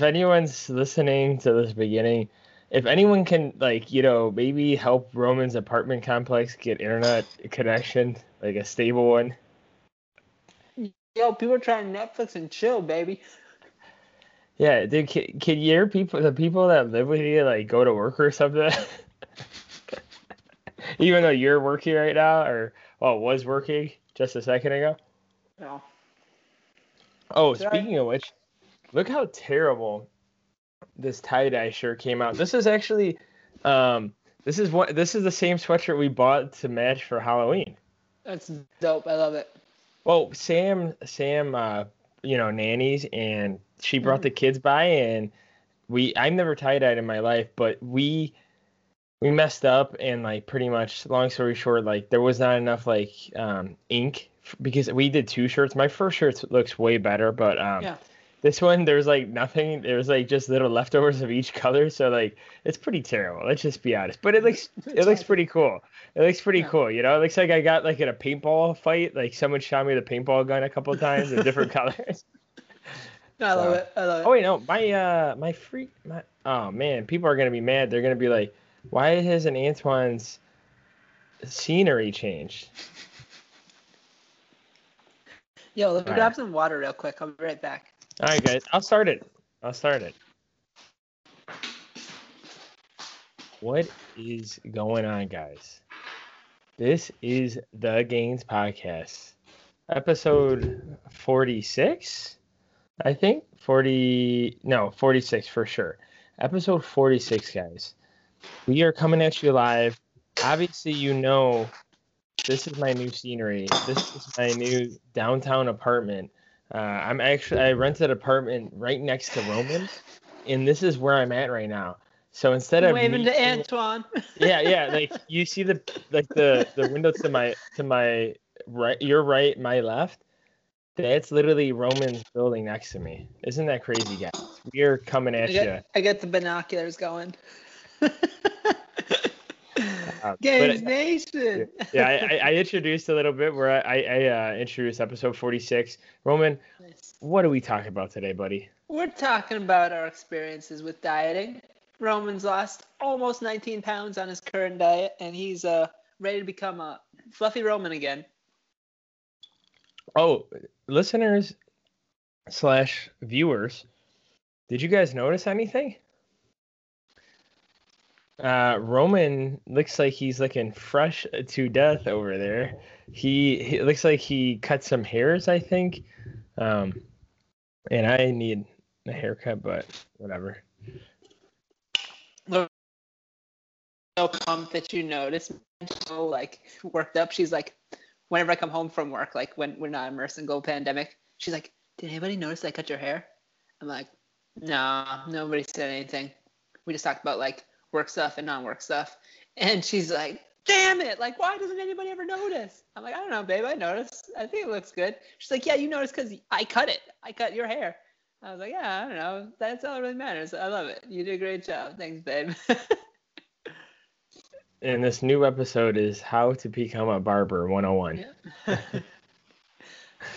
anyone's listening to this beginning, if anyone can like you know maybe help Roman's apartment complex get internet connection, like a stable one. Yo, people are trying Netflix and chill, baby. Yeah, dude, can, can you hear people the people that live with you like go to work or something? Even though you're working right now, or well, was working just a second ago. No. Oh, Did I- speaking of which, look how terrible this tie dye shirt came out. This is actually, um, this is what this is the same sweatshirt we bought to match for Halloween. That's dope. I love it. Well, Sam, Sam, uh, you know, nannies, and she brought the kids by, and we, I've never tie dyed in my life, but we, we messed up, and like pretty much, long story short, like there was not enough like um, ink f- because we did two shirts. My first shirt looks way better, but um, Yeah. This one there's like nothing. There was like just little leftovers of each color, so like it's pretty terrible. Let's just be honest. But it looks, it looks pretty cool. It looks pretty Yeah. cool. You know, it looks like I got like in a paintball fight. Like someone shot me the paintball gun a couple of times in different colors. No, I love it. I love it. Oh wait, no, my uh, my freak, my oh man, people are gonna be mad. They're gonna be like, why hasn't Antoine's scenery changed? Yo, let me grab some water real quick. I'll be right back. All right, guys, I'll start it. I'll start it. What is going on, guys? This is the Gains Podcast, episode 46, I think. 40, no, 46 for sure. Episode 46, guys. We are coming at you live. Obviously, you know this is my new scenery. This is my new downtown apartment. Uh, I'm actually I rented an apartment right next to Roman, and this is where I'm at right now. So instead of Waving me- to Antoine. yeah, yeah, like you see the like the the window to my to my right, your right, my left. That's literally Roman's building next to me. Isn't that crazy, guys? We are coming I at you. I get the binoculars going. Uh, Gains but- Nation. yeah, I, I- I introduced a little bit where I, I uh, introduced episode 46. Roman, Nice. what are we talking about today, buddy? We're talking about our experiences with dieting. Roman's lost almost 19 pounds on his current diet, and he's uh ready to become a fluffy Roman again. Oh, listeners slash viewers, did you guys notice anything? Uh, Roman looks like he's looking fresh to death over there. He, he looks like he cut some hairs, I think. Um, and I need a haircut, but whatever. No pump that you notice. So like worked up. She's like, whenever I come home from work, like when we're not immersed in global pandemic, she's like, "Did anybody notice I cut your hair?" I'm like, "No, nobody said anything. We just talked about like work stuff and non-work stuff." And she's like, "Damn it! Like, why doesn't anybody ever notice?" I'm like, "I don't know, babe. I noticed. I think it looks good." She's like, "Yeah, you noticed because I cut it. I cut your hair." I was like, "Yeah, I don't know. That's all that really matters. I love it. You did a great job. Thanks, babe." And this new episode is How to Become a Barber 101. Yeah.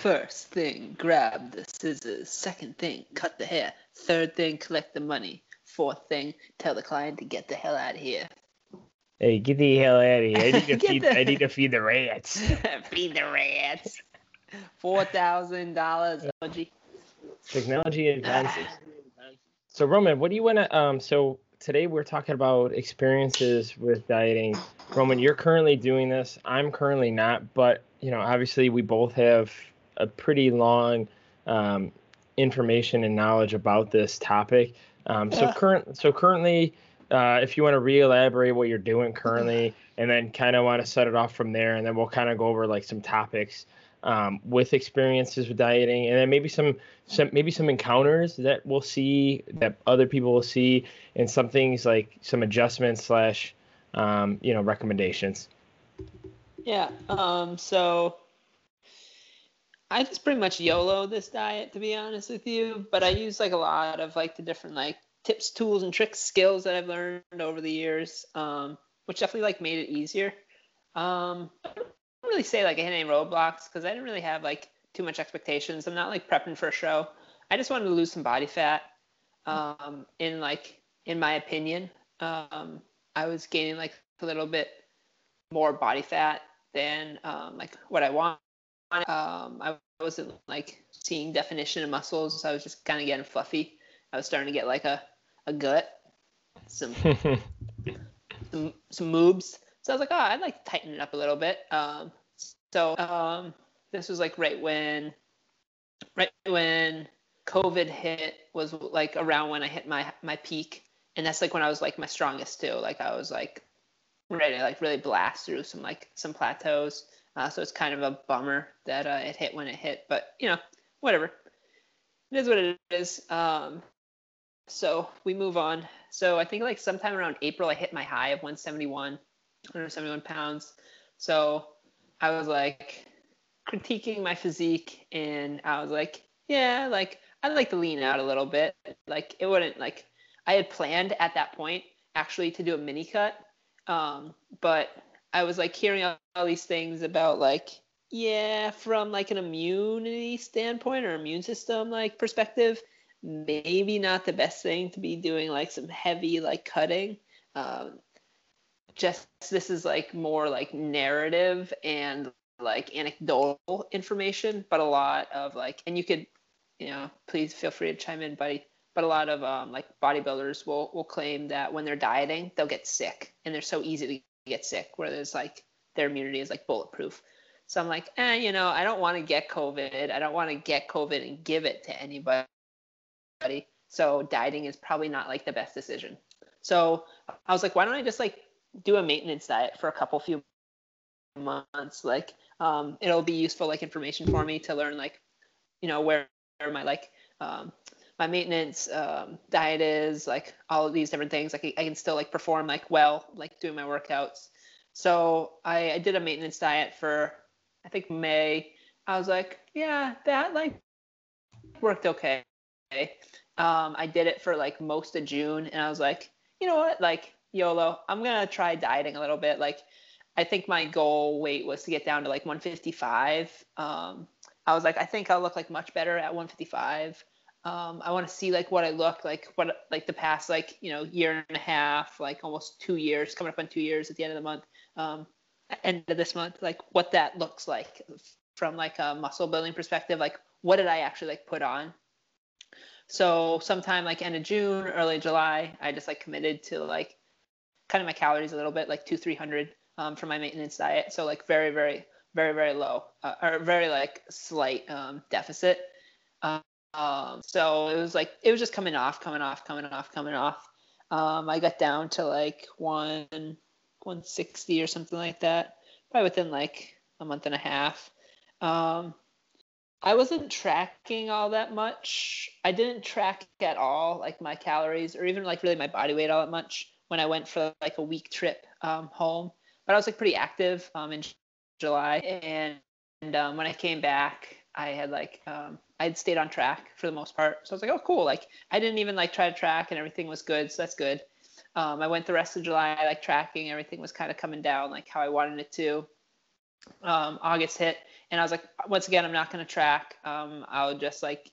First thing, grab the scissors. Second thing, cut the hair. Third thing, collect the money. Fourth thing, tell the client to get the hell out of here. Hey, get the hell out of here. I need to feed, the- I need to feed the rats. Feed the rats. Four thousand dollars. Technology advances. So Roman, what do you want to um so today we're talking about experiences with dieting. Roman, you're currently doing this. I'm currently not, but you know, obviously we both have a pretty long um, information and knowledge about this topic. Um, so Yeah. current so currently uh, if you want to re-elaborate what you're doing currently and then kind of want to set it off from there and then we'll kind of go over like some topics um, with experiences with dieting and then maybe some some maybe some encounters that we'll see that other people will see and some things like some adjustments slash um, you know recommendations Yeah. Um. So I just pretty much YOLO this diet, to be honest with you. But I use like a lot of like the different like tips, tools, and tricks, skills that I've learned over the years, um, which definitely like made it easier. Um, I don't really say like I hit any roadblocks because I didn't really have like too much expectations. I'm not like prepping for a show. I just wanted to lose some body fat. Um, in like, in my opinion, um, I was gaining like a little bit more body fat than um, like what I want. Um, I wasn't like seeing definition of muscles. So I was just kind of getting fluffy. I was starting to get like a, a gut, some some some moobs. So I was like, oh, I'd like to tighten it up a little bit. Um, so um, this was like right when, right when COVID hit was like around when I hit my my peak, and that's like when I was like my strongest too. Like I was like ready to like really blast through some like some plateaus. Uh, so it's kind of a bummer that uh, it hit when it hit, but you know, whatever. It is what it is. Um, so we move on. So I think like sometime around April, I hit my high of 171, 171 pounds. So I was like critiquing my physique, and I was like, yeah, like I'd like to lean out a little bit. Like it wouldn't like I had planned at that point actually to do a mini cut, um, but I was like hearing all, these things about like yeah, from like an immunity standpoint or immune system like perspective, maybe not the best thing to be doing like some heavy like cutting. Um, just this is like more like narrative and like anecdotal information, but a lot of like, and you could, you know, please feel free to chime in, buddy. But a lot of um, like bodybuilders will will claim that when they're dieting, they'll get sick, and they're so easy to get sick, where there's like their immunity is like bulletproof. So I'm like, eh, you know, I don't want to get COVID. I don't want to get COVID and give it to anybody. So dieting is probably not like the best decision. So I was like, why don't I just like do a maintenance diet for a couple few months? Like, um, it'll be useful like information for me to learn like, you know, where, where my like um, my maintenance um, diet is, like all of these different things. Like I can still like perform like well, like doing my workouts. So I, I did a maintenance diet for I think May. I was like, yeah, that like worked okay. Um, I did it for like most of June, and I was like, you know what, like YOLO, I'm gonna try dieting a little bit. Like, I think my goal weight was to get down to like 155. Um, I was like, I think I'll look like much better at 155. Um, I want to see like what I look like, what like the past like you know year and a half, like almost two years, coming up on two years at the end of the month. Um, end of this month, like what that looks like from like a muscle building perspective. Like what did I actually like put on? So sometime like end of June, early July, I just like committed to like kind of my calories a little bit, like two, three hundred um, for my maintenance diet. So like very, very, very, very low uh, or very like slight um, deficit. So it was like it was just coming off, coming off, coming off, coming off. Um, I got down to like one 160 or something like that, probably within like a month and a half. Um, I wasn't tracking all that much. I didn't track at all, like my calories or even like really my body weight all that much when I went for like a week trip um, home. But I was like pretty active um, in July, and, and um, when I came back, I had like um, I had stayed on track for the most part. So I was like, oh cool, like I didn't even like try to track, and everything was good, so that's good. Um, I went the rest of July like tracking. Everything was kind of coming down like how I wanted it to. Um, August hit, and I was like, once again, I'm not going to track. Um, I'll just like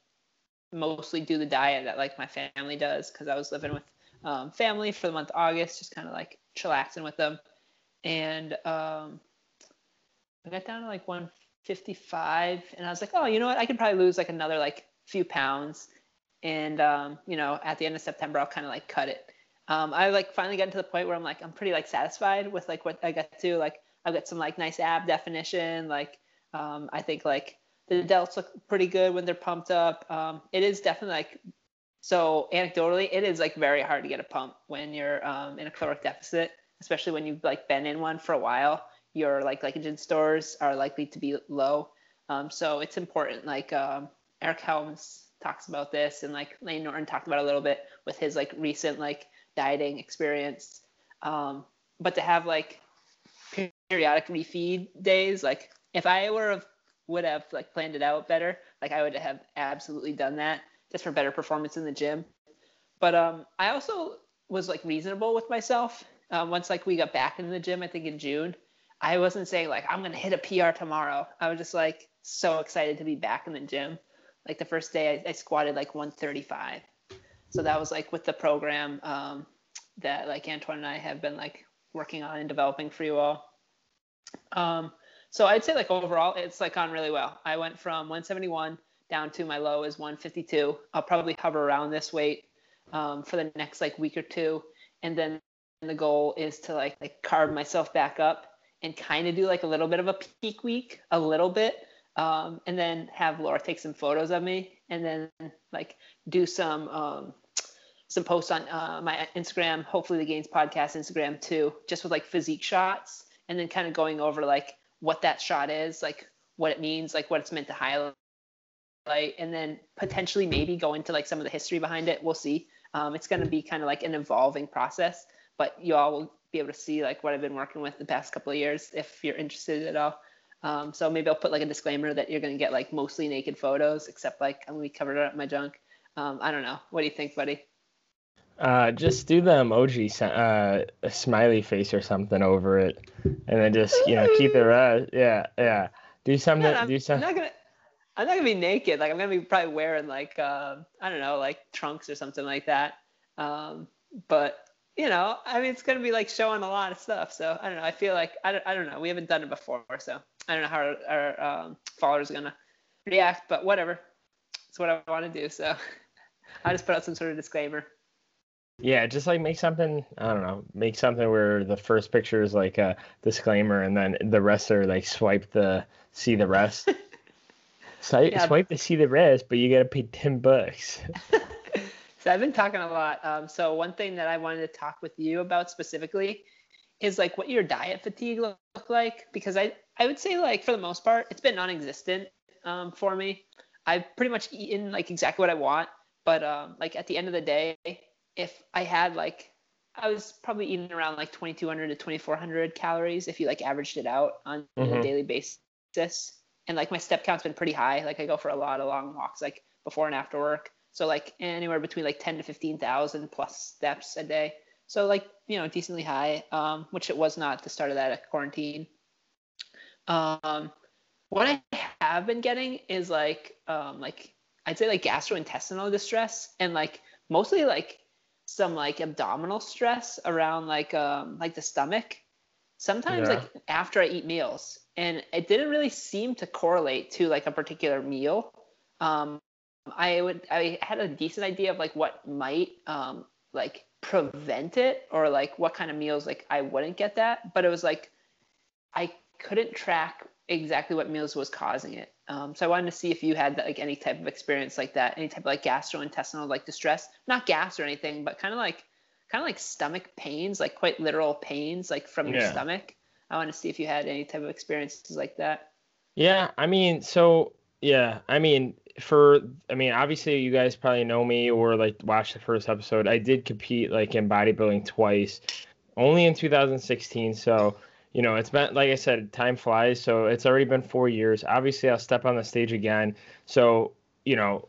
mostly do the diet that like my family does because I was living with um, family for the month of August, just kind of like chillaxing with them. And um, I got down to like 155, and I was like, oh, you know what? I could probably lose like another like few pounds. And um, you know, at the end of September, I'll kind of like cut it um, I like finally gotten to the point where I'm like I'm pretty like satisfied with like what I got to like I've got some like nice ab definition like um, I think like the delts look pretty good when they're pumped up. Um, it is definitely like so anecdotally it is like very hard to get a pump when you're um, in a caloric deficit, especially when you've like been in one for a while. Your like glycogen stores are likely to be low, um, so it's important. Like um, Eric Helms talks about this, and like Layne Norton talked about a little bit with his like recent like dieting experience. Um, but to have like periodic refeed days, like if I were of would have like planned it out better, like I would have absolutely done that just for better performance in the gym. But um, I also was like reasonable with myself. Um, once like we got back into the gym, I think in June, I wasn't saying like I'm gonna hit a PR tomorrow. I was just like so excited to be back in the gym. Like the first day, I, I squatted like 135. So that was like with the program um, that like Antoine and I have been like working on and developing for you all. Um, so I'd say like overall, it's like gone really well. I went from 171 down to my low is 152. I'll probably hover around this weight um, for the next like week or two, and then the goal is to like like carve myself back up and kind of do like a little bit of a peak week, a little bit, um, and then have Laura take some photos of me, and then like do some um, some posts on uh, my Instagram, hopefully the Gains Podcast Instagram too, just with like physique shots, and then kind of going over like what that shot is, like what it means, like what it's meant to highlight, and then potentially maybe go into like some of the history behind it. We'll see. Um, it's going to be kind of like an evolving process, but you all will be able to see like what I've been working with the past couple of years if you're interested at all. Um, so maybe I'll put like a disclaimer that you're going to get like mostly naked photos, except like I'm going to be covered up my junk. Um, I don't know. What do you think, buddy? Uh, just do the emoji, uh, a smiley face or something over it, and then just you know keep the rest. Yeah, yeah. Do something. No, do something. I'm not gonna. I'm not gonna be naked. Like I'm gonna be probably wearing like uh, I don't know, like trunks or something like that. Um, but you know, I mean, it's gonna be like showing a lot of stuff. So I don't know. I feel like I don't, I don't know. We haven't done it before, so I don't know how our, our um, followers are gonna react. But whatever. It's what I want to do. So I just put out some sort of disclaimer. Yeah, just like make something. I don't know. Make something where the first picture is like a disclaimer, and then the rest are like swipe the see the rest. swipe, yeah. swipe to see the rest, but you gotta pay ten bucks. so I've been talking a lot. Um, so one thing that I wanted to talk with you about specifically is like what your diet fatigue look, look like because I I would say like for the most part it's been non-existent um, for me. I've pretty much eaten like exactly what I want, but um, like at the end of the day, if I had like I was probably eating around like 2200 to 2400 calories if you like averaged it out on mm-hmm. a daily basis. And like my step count's been pretty high. Like I go for a lot of long walks like before and after work. So like anywhere between like 10 to 15,000 plus steps a day. So like, you know, decently high, um, which it was not the start of that quarantine. Um, what I have been getting is like, um, like I'd say like gastrointestinal distress and like mostly like some like abdominal stress around like um like the stomach sometimes yeah. like after i eat meals and it didn't really seem to correlate to like a particular meal um i would i had a decent idea of like what might um like prevent it or like what kind of meals like i wouldn't get that but it was like i couldn't track exactly what meals was causing it um, so I wanted to see if you had like any type of experience like that, any type of like gastrointestinal like distress, not gas or anything, but kind of like kind of like stomach pains, like quite literal pains, like from your yeah. stomach. I want to see if you had any type of experiences like that. Yeah, I mean, so yeah, I mean, for I mean, obviously you guys probably know me or like watch the first episode. I did compete like in bodybuilding twice, only in 2016. So you know, it's been like I said, time flies. So it's already been four years. Obviously, I'll step on the stage again. So you know,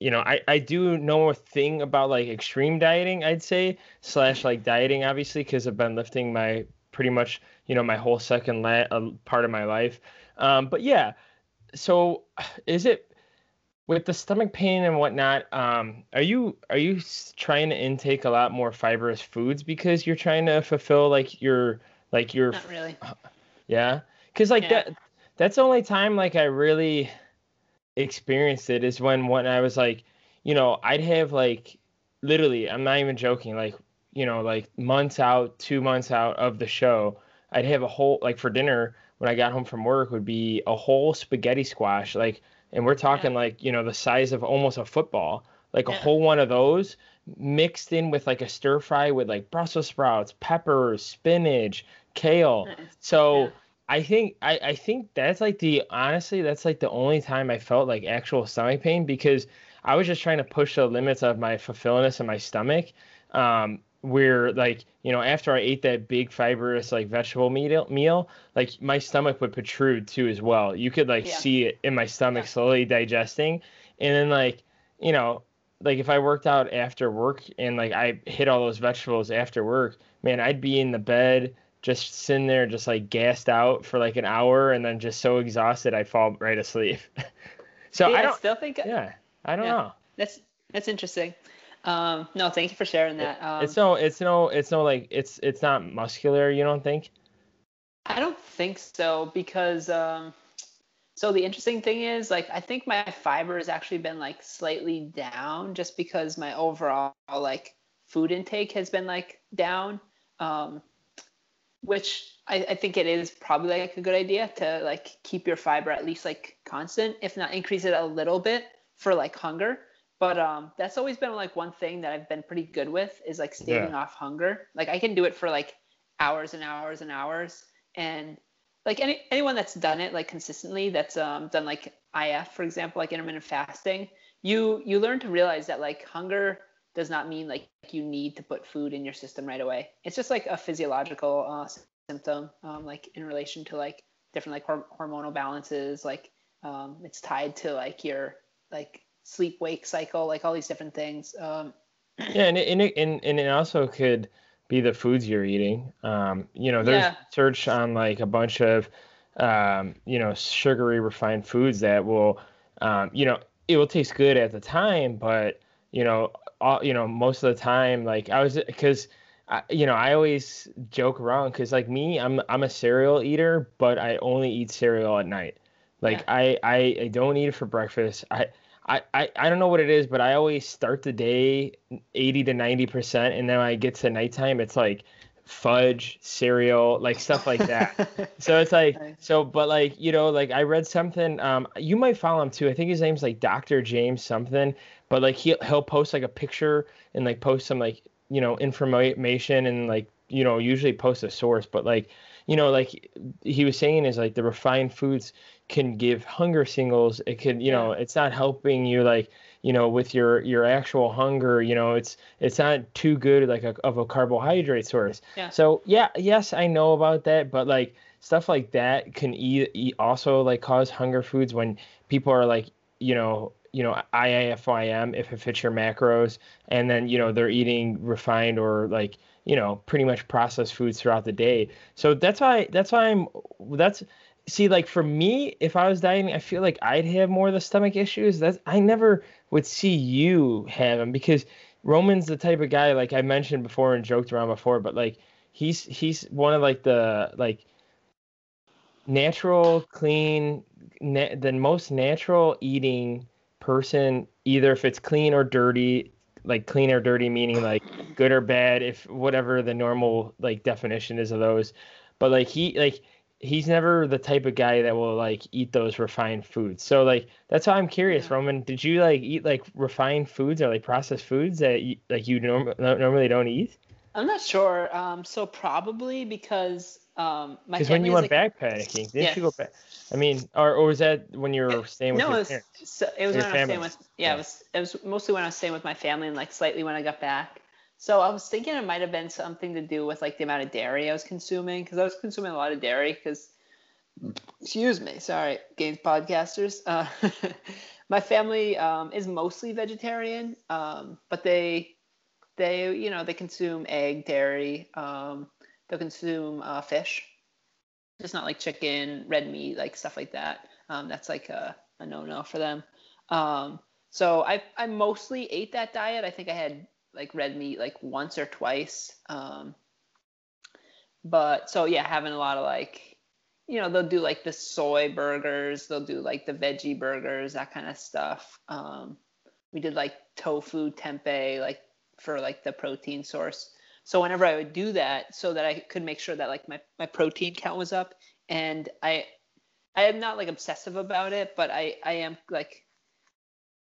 you know, I I do know a thing about like extreme dieting. I'd say slash like dieting, obviously, because I've been lifting my pretty much you know my whole second la- uh, part of my life. Um, but yeah, so is it with the stomach pain and whatnot? Um, are you are you trying to intake a lot more fibrous foods because you're trying to fulfill like your like you're not really. Yeah, because like yeah. that that's the only time like I really experienced it is when when I was like, you know, I'd have like literally, I'm not even joking, like you know, like months out, two months out of the show, I'd have a whole like for dinner when I got home from work would be a whole spaghetti squash, like, and we're talking yeah. like you know the size of almost a football, like yeah. a whole one of those mixed in with like a stir fry with like Brussels sprouts, peppers, spinach, kale. Nice. So yeah. I think I, I think that's like the honestly that's like the only time I felt like actual stomach pain because I was just trying to push the limits of my fulfillment in my stomach. Um, where like you know after I ate that big fibrous like vegetable meal meal like my stomach would protrude too as well. You could like yeah. see it in my stomach slowly digesting, and then like you know like if I worked out after work and like I hit all those vegetables after work, man, I'd be in the bed just sitting there just like gassed out for like an hour and then just so exhausted I'd fall right asleep. so yeah, I don't still think Yeah. I don't yeah, know. That's that's interesting. Um, no, thank you for sharing that. Um, it's no, it's no, it's no like it's it's not muscular. You don't think? I don't think so because um, so the interesting thing is like I think my fiber has actually been like slightly down just because my overall like food intake has been like down. Um, which I, I think it is probably like a good idea to like keep your fiber at least like constant, if not increase it a little bit for like hunger. But um, that's always been like one thing that I've been pretty good with is like staving yeah. off hunger. Like I can do it for like hours and hours and hours, and like any anyone that's done it like consistently, that's um, done like IF for example, like intermittent fasting, you you learn to realize that like hunger does not mean like you need to put food in your system right away. It's just like a physiological uh, symptom, um, like in relation to like different like hor- hormonal balances. Like um, it's tied to like your like sleep wake cycle, like all these different things. Um, yeah, and it, and, it, and and it also could be the foods you're eating. Um, you know, there's yeah. search on like a bunch of um, you know sugary refined foods that will, um, you know, it will taste good at the time, but you know, all, you know, most of the time, like I was because. I, you know, I always joke around because, like me, I'm I'm a cereal eater, but I only eat cereal at night. Like yeah. I, I I don't eat it for breakfast. I I, I, I don't know what it is, but I always start the day 80 to 90%. And then when I get to nighttime, it's like fudge, cereal, like stuff like that. so it's like, so, but like, you know, like I read something, um, you might follow him too. I think his name's like Dr. James something, but like he'll, he'll post like a picture and like post some like, you know, information and like, you know, usually post a source, but like, you know, like he was saying is like the refined foods can give hunger signals. It could you know it's not helping you like you know with your your actual hunger you know it's it's not too good like a, of a carbohydrate source. Yeah. so yeah yes i know about that but like stuff like that can eat, eat also like cause hunger foods when people are like you know you know IIFYM if it fits your macros and then you know they're eating refined or like you know pretty much processed foods throughout the day. So that's why that's why I'm that's see like for me if i was dieting i feel like i'd have more of the stomach issues. That's i never would see you have them because roman's the type of guy like i mentioned before and joked around before but like he's he's one of like the like natural clean na- the most natural eating person either if it's clean or dirty like clean or dirty meaning like good or bad if whatever the normal like definition is of those. But like he like he's never the type of guy that will like eat those refined foods. So like that's why I'm curious, yeah. Roman. Did you like eat like refined foods or like processed foods that you, like you norm- normally don't eat? I'm not sure. Um, so probably because um, my because when you went like, backpacking, didn't yes. you go back? I mean, or, or was that when you were staying with no, your it was, parents? So it was when I was staying with yeah, yeah, it was it was mostly when I was staying with my family and like slightly when I got back. So I was thinking it might have been something to do with like the amount of dairy I was consuming because I was consuming a lot of dairy because excuse me, sorry, Gains podcasters. Uh, my family um, is mostly vegetarian, um, but they they you know they consume egg, dairy. Um, they'll consume uh, fish, just not like chicken, red meat, like stuff like that. Um, that's like a, a no no for them. Um, so I I mostly ate that diet. I think I had like red meat like once or twice. Um, but so yeah, having a lot of like, you know, they'll do like the soy burgers, they'll do like the veggie burgers, that kind of stuff. Um, we did like tofu tempeh, like for like the protein source. So whenever I would do that, so that I could make sure that like my, my protein count was up, and I I am not like obsessive about it, but I I am like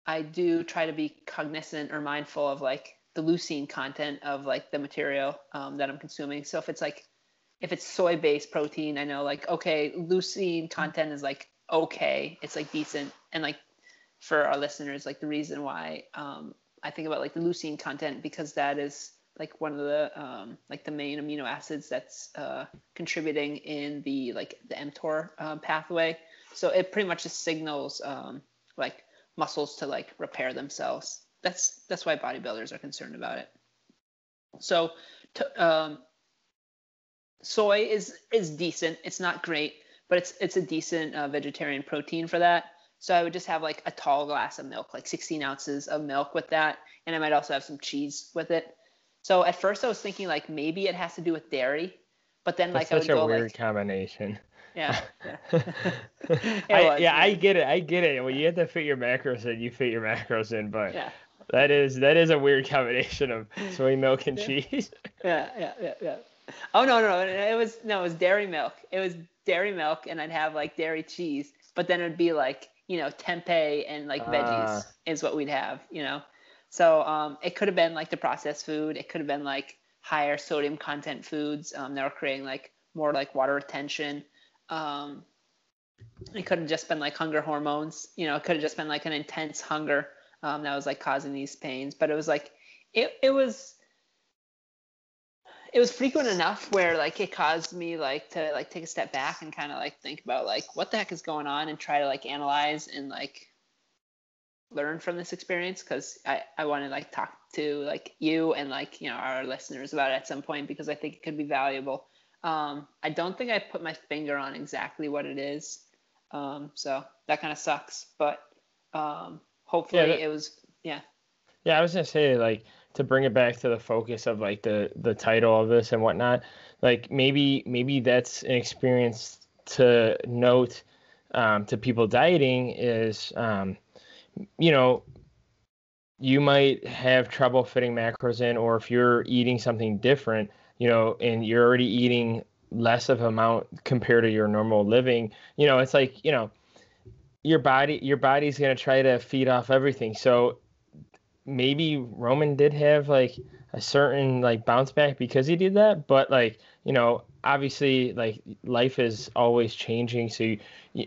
I do try to be cognizant or mindful of like the leucine content of like the material um, that I'm consuming. So if it's like if it's soy based protein, I know like okay, leucine content is like okay, it's like decent, and like for our listeners, like the reason why um, I think about like the leucine content because that is like one of the um, like the main amino acids that's uh, contributing in the like the mTOR uh, pathway. So it pretty much just signals um, like muscles to like repair themselves that's that's why bodybuilders are concerned about it. So, to, um, soy is is decent. It's not great, but it's it's a decent uh, vegetarian protein for that. So I would just have like a tall glass of milk, like 16 ounces of milk with that, and I might also have some cheese with it. So at first I was thinking like maybe it has to do with dairy, but then That's like I such would a go weird like combination. yeah yeah. I, was, yeah, I get it. I get it. When you have to fit your macros in, you fit your macros in. But yeah that is that is a weird combination of soy milk and cheese. yeah yeah yeah yeah. Oh no no no! It was no, it was dairy milk. It was dairy milk, and I'd have like dairy cheese, but then it'd be like you know tempeh and like veggies Ah. is what we'd have, you know. So um, it could have been like the processed food. It could have been like higher sodium content foods um, that were creating like more like water retention. Um, it could have just been like hunger hormones. You know, it could have just been like an intense hunger um, that was like causing these pains. But it was like it it was it was frequent enough where like it caused me like to like take a step back and kind of like think about like what the heck is going on and try to like analyze and like learn from this experience because I, I want to like talk to like you and like you know our listeners about it at some point because I think it could be valuable. Um, I don't think I put my finger on exactly what it is, um, so that kind of sucks. But um, hopefully that- it was yeah Yeah, I was gonna say like to bring it back to the focus of like the the title of this and whatnot. Like maybe maybe that's an experience to note um, to people dieting is um, you know you might have trouble fitting macros in, or if you're eating something different, you know, and you're already eating less of amount compared to your normal living, you know, it's like you know your body your body's gonna try to feed off everything. So maybe Roman did have like a certain like bounce back because he did that, but like you know, obviously like life is always changing, so you,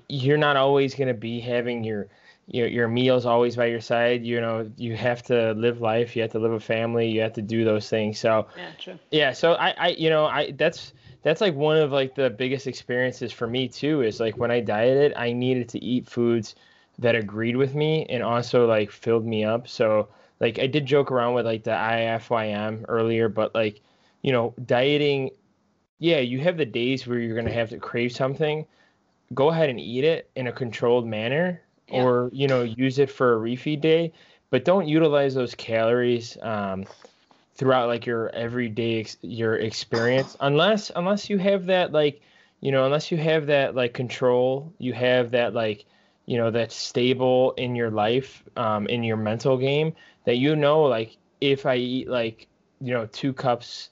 you're not always gonna be having your your your meals always by your side. You know, you have to live life, you have to live a family, you have to do those things. So yeah true yeah, so I, I you know, I that's that's like one of like the biggest experiences for me too is like when I dieted, I needed to eat foods that agreed with me and also like filled me up. So like I did joke around with like the IFYM earlier, but like, you know, dieting, yeah, you have the days where you're gonna have to crave something. Go ahead and eat it in a controlled manner Yeah. or, you know, use it for a refeed day, but don't utilize those calories um throughout like your everyday ex- your experience unless unless you have that like you know unless you have that like control you have that like you know that's stable in your life um in your mental game that you know like if i eat like you know two cups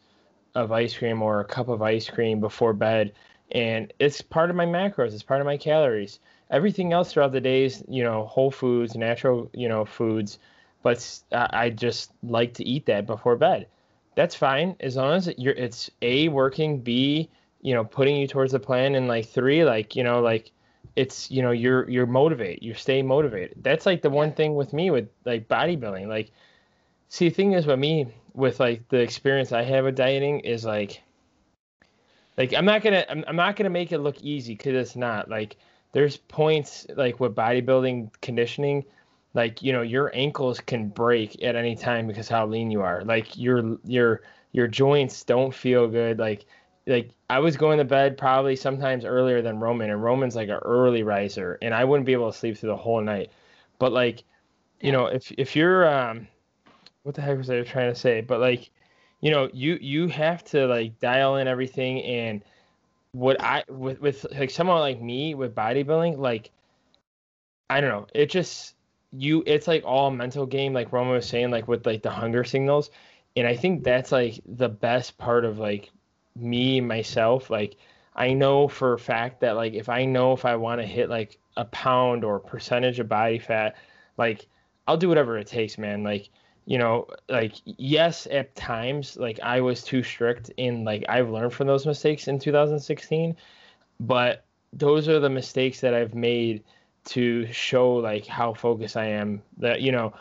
of ice cream or a cup of ice cream before bed and it's part of my macros it's part of my calories. Everything else throughout the days you know whole foods natural you know foods but I just like to eat that before bed. That's fine as long as you're it's a working, b you know putting you towards the plan, and like three like you know like it's you know you're you're motivated, you stay motivated. That's like the one thing with me with like bodybuilding. Like, see, the thing is with me with like the experience I have with dieting is like like I'm not gonna I'm, I'm not gonna make it look easy because it's not like there's points like with bodybuilding conditioning like you know your ankles can break at any time because how lean you are. Like your your your joints don't feel good. Like like I was going to bed probably sometimes earlier than Roman and Roman's like an early riser and I wouldn't be able to sleep through the whole night. But like you know if if you're um what the heck was I trying to say? But like you know you you have to like dial in everything and what I with with like someone like me with bodybuilding like I don't know. It just you it's like all mental game like Roman was saying like with like the hunger signals. And I think that's like the best part of like me myself. Like I know for a fact that like if I know if I want to hit like a pound or percentage of body fat like I'll do whatever it takes man. Like you know like yes at times like I was too strict and like I've learned from those mistakes in 2016 but those are the mistakes that I've made to show like how focused I am. That you know,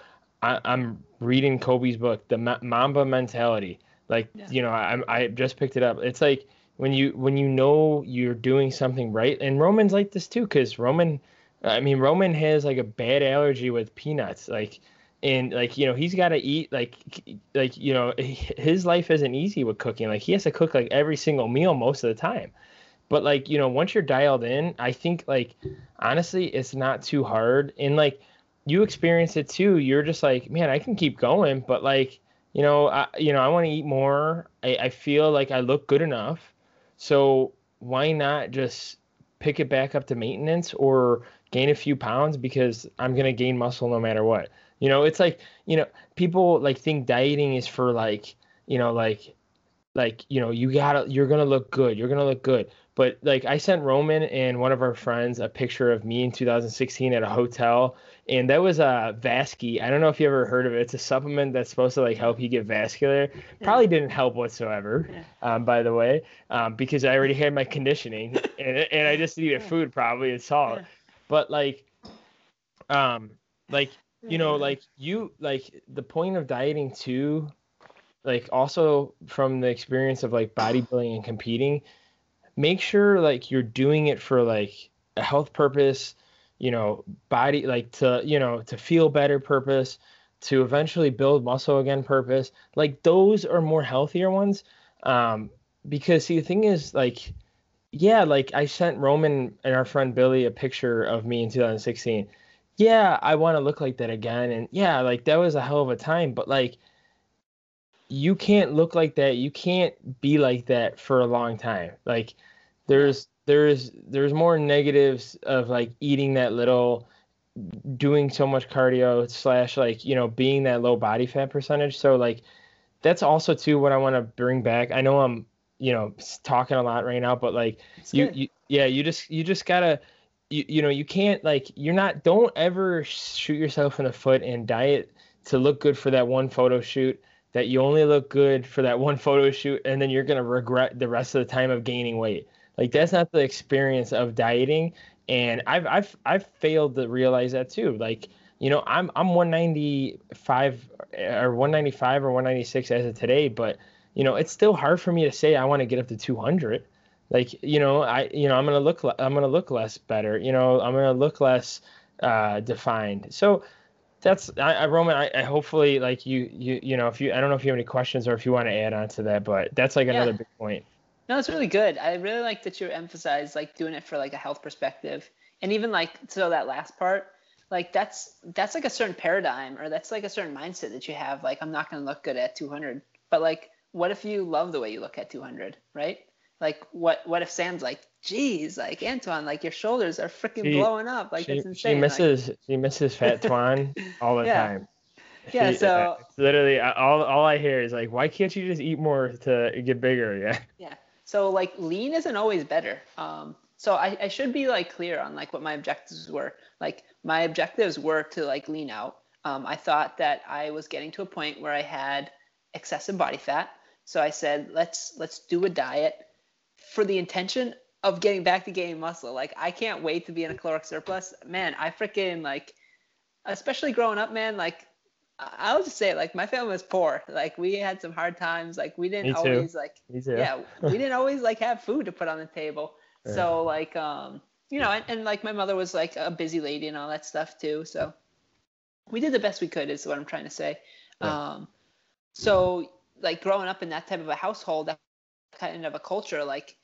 I, I'm reading Kobe's book, the Mamba Mentality. Like Yeah. you know, I I just picked it up. It's like when you when you know you're doing something right, and Roman's like this too, because Roman, I mean Roman has like a bad allergy with peanuts, like. And like you know he's got to eat like like you know his life isn't easy with cooking like he has to cook like every single meal most of the time But like, you know, once you're dialed in, I think like honestly, it's not too hard. And like you experience it too. You're just like, man, I can keep going, but like, you know, I you know, I want to eat more. I, I feel like I look good enough. So why not just pick it back up to maintenance or gain a few pounds because I'm gonna gain muscle no matter what. You know, it's like, you know, people like think dieting is for like, you know, like like, you know, you gotta you're gonna look good. You're gonna look good. But like I sent Roman and one of our friends a picture of me in 2016 at a hotel, and that was a uh, Vasky. I don't know if you ever heard of it. It's a supplement that's supposed to like help you get vascular. Probably didn't help whatsoever, um, by the way, um, because I already had my conditioning and, and I just needed food probably and salt. But like, um, like you know, like you like the point of dieting too, like also from the experience of like bodybuilding and competing make sure like you're doing it for like a health purpose, you know, body like to, you know, to feel better purpose, to eventually build muscle again purpose. Like those are more healthier ones. Um, because see the thing is like yeah, like I sent Roman and our friend Billy a picture of me in 2016. Yeah, I want to look like that again. And yeah, like that was a hell of a time, but like you can't look like that. You can't be like that for a long time. Like there's there's there's more negatives of like eating that little doing so much cardio slash like you know being that low body fat percentage so like that's also too what i want to bring back i know i'm you know talking a lot right now but like you, you yeah you just you just gotta you, you know you can't like you're not don't ever shoot yourself in the foot and diet to look good for that one photo shoot that you only look good for that one photo shoot and then you're going to regret the rest of the time of gaining weight. Like that's not the experience of dieting and i've i've i've failed to realize that too. Like you know i'm i'm 195 or 195 or 196 as of today but you know it's still hard for me to say i want to get up to 200 like you know i you know i'm gonna look i'm gonna look less better you know i'm gonna look less uh defined. So that's I, I Roman. I, I, hopefully like you you you know if you I don't know if you have any questions or if you want to add on to that, but that's like another big point. No, it's really good. I really like that you emphasize like doing it for like a health perspective, and even like so that last part, like that's that's like a certain paradigm or that's like a certain mindset that you have. Like I'm not gonna look good at 200, but like what if you love the way you look at 200, right? Like what what if Sam's like, geez, like Antoine, like your shoulders are freaking blowing up, like she, that's insane. She misses like, she misses Fat Twan all the yeah. time. Yeah, she, so literally all all I hear is like, why can't you just eat more to get bigger? Yeah. Yeah. So like lean isn't always better. Um, so I, I should be like clear on like what my objectives were. Like my objectives were to like lean out. Um, I thought that I was getting to a point where I had excessive body fat. So I said, let's let's do a diet for the intention of getting back to gaining muscle. Like I can't wait to be in a caloric surplus. Man, I freaking like, especially growing up, man. Like I'll just say, like my family was poor. Like we had some hard times. Like we didn't always like, yeah, we didn't always like have food to put on the table. Yeah. So like, um, you know, and, and like my mother was like a busy lady and all that stuff too. So we did the best we could, is what I'm trying to say. Yeah. Um, so like growing up in that type of a household, that kind of a culture, like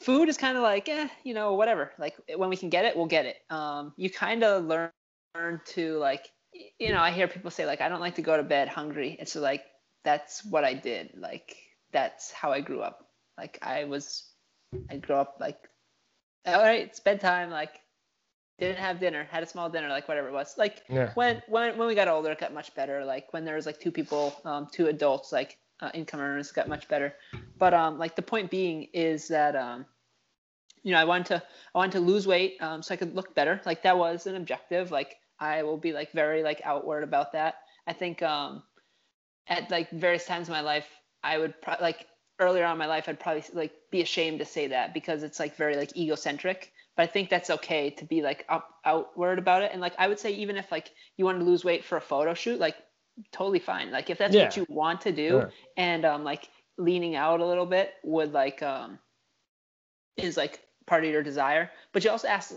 food is kind of like, eh, you know, whatever. Like when we can get it, we'll get it. Um, you kind of learn, learn to like, you know, I hear people say like, I don't like to go to bed hungry. It's like that's what I did. Like that's how I grew up. Like I was, I grew up like, all right, it's bedtime. Like didn't have dinner, had a small dinner, like whatever it was. Like yeah. when when when we got older, it got much better. Like when there was like two people, um, two adults, like uh, income earners got much better. But um, like the point being is that um, you know I wanted to I wanted to lose weight um, so I could look better. Like that was an objective. Like I will be like very like outward about that. I think um, at like various times in my life I would pro- like earlier on in my life I'd probably like be ashamed to say that because it's like very like egocentric. But I think that's okay to be like up outward about it. And like I would say even if like you wanted to lose weight for a photo shoot, like totally fine. Like if that's yeah. what you want to do, and um, like leaning out a little bit would like um, is like part of your desire. But you also ask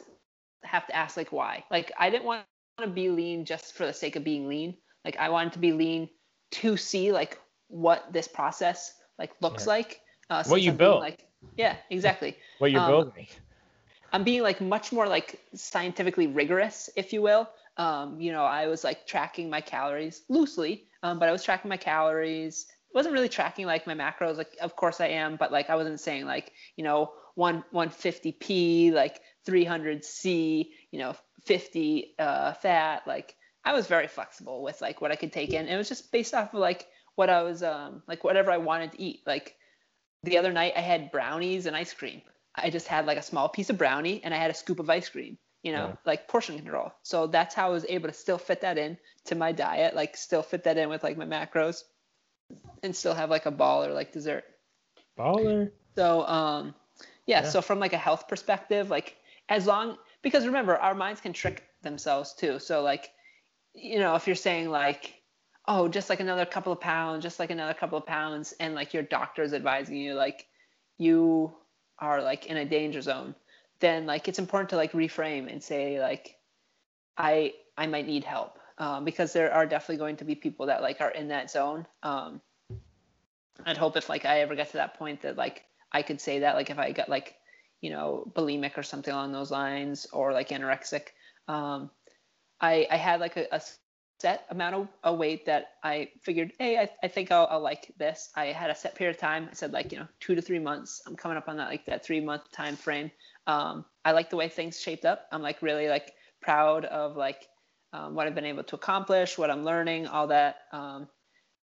have to ask like why. Like I didn't want to be lean just for the sake of being lean. Like I wanted to be lean to see like what this process like looks yeah. like. Uh, what you built. Like Yeah, exactly. what you're Um, building. I'm being like much more like scientifically rigorous, if you will. Um, you know, I was like tracking my calories loosely, um, but I was tracking my calories. wasn't really tracking like my macros. Like, of course I am, but like I wasn't saying like you know one 150p, like 300c, you know 50 uh, fat. Like I was very flexible with like what I could take in. It was just based off of like what I was um, like whatever I wanted to eat. Like the other night I had brownies and ice cream. I just had like a small piece of brownie and I had a scoop of ice cream, you know, Yeah. like portion control. So that's how I was able to still fit that in to my diet, like still fit that in with like my macros and still have like a ball or like dessert. Baller. So um yeah, Yeah. so from like a health perspective, like as long because remember our minds can trick themselves too. So like you know, if you're saying like oh, just like another couple of pounds, just like another couple of pounds and like your doctor's advising you like you are like in a danger zone, then like it's important to like reframe and say like I I might need help. Um, because there are definitely going to be people that like are in that zone. Um, I'd hope if like I ever get to that point that like I could say that like if I got like you know bulimic or something along those lines or like anorexic, um, I I had like a, a set amount of a weight that I figured, hey, I, I think I'll, I'll like this. I had a set period of time. I said like you know two to three months. I'm coming up on that like that three month time frame. Um, I like the way things shaped up. I'm like really like proud of like um, what I've been able to accomplish, what I'm learning, all that. Um,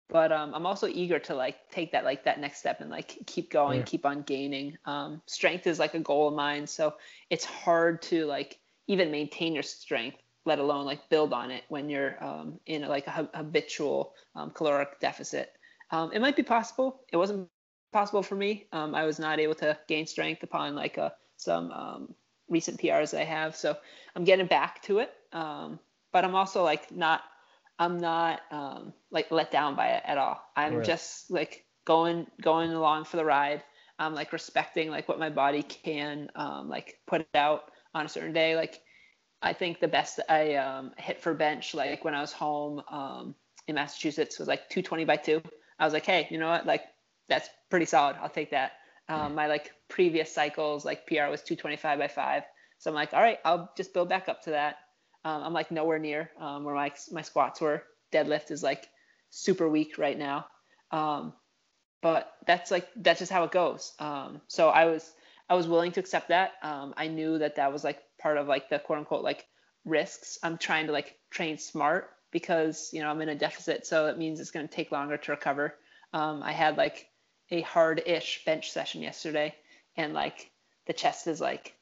but um, I'm also eager to like take that like that next step and like keep going, Yeah. keep on gaining. Um, strength is like a goal of mine, so it's hard to like even maintain your strength, let alone like build on it when you're um, in like a hab- habitual um, caloric deficit. Um, it might be possible. It wasn't possible for me. Um, I was not able to gain strength upon like a, some um, recent PRs I have, so I'm getting back to it. Um, but I'm also like not I'm not um, like let down by it at all. I'm Right. just like going going along for the ride. I'm like respecting like what my body can um, like put out on a certain day. Like I think the best I um, hit for bench like when I was home um, in Massachusetts was like 220 by two. I was like, hey, you know what? Like that's pretty solid. I'll take that. Um, my like previous cycles like PR was 225 by five. So I'm like, all right, I'll just build back up to that. Um, I'm like nowhere near um, where my my squats were. Deadlift is like super weak right now. Um, but that's like that's just how it goes. Um, so I was I was willing to accept that. Um, I knew that that was like part of like the quote unquote like risks. I'm trying to like train smart because you know I'm in a deficit, so it means it's going to take longer to recover. I had like a hard-ish bench session yesterday, and like the chest is like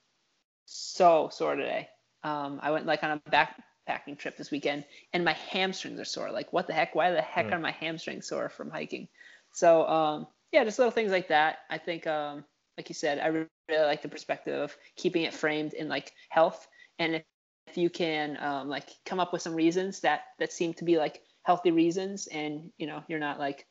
so sore today. Um, I went like on a backpacking trip this weekend, and my hamstrings are sore. Like, what the heck? Why the heck Mm. are my hamstrings sore from hiking? So, um, yeah, just little things like that. I think, um, like you said, I really, really like the perspective of keeping it framed in like health, and if, if you can um, like come up with some reasons that that seem to be like healthy reasons, and you know, you're not like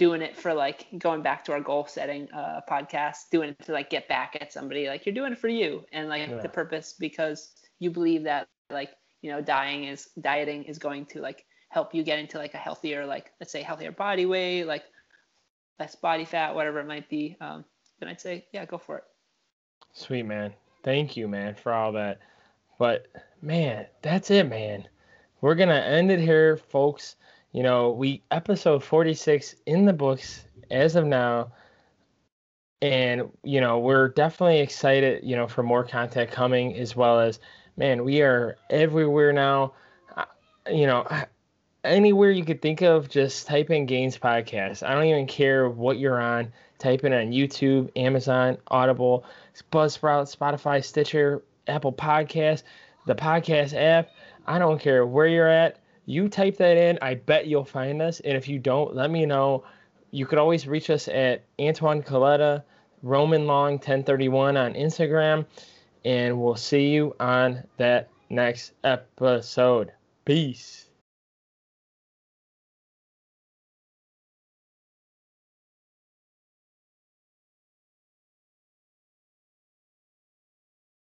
doing it for like going back to our goal setting uh, podcast, doing it to like get back at somebody. Like you're doing it for you and like Yeah. the purpose because you believe that like you know dying is dieting is going to like help you get into like a healthier like let's say healthier body weight like less body fat whatever it might be. Um, then I'd say yeah, go for it. Sweet man. Thank you, man, for all that. But man, that's it, man. We're gonna end it here, folks. You know, we episode 46 in the books as of now. And, you know, we're definitely excited, you know, for more content coming as well as, man, we are everywhere now. You know, anywhere you could think of, just type in Gains Podcast. I don't even care what you're on. Type in on YouTube, Amazon, Audible, Buzzsprout, Spotify, Stitcher, Apple Podcast, the podcast app. I don't care where you're at. You type that in, I bet you'll find us. And if you don't, let me know. You could always reach us at Antoine Coletta, Roman Long 1031 on Instagram. And we'll see you on that next episode. Peace.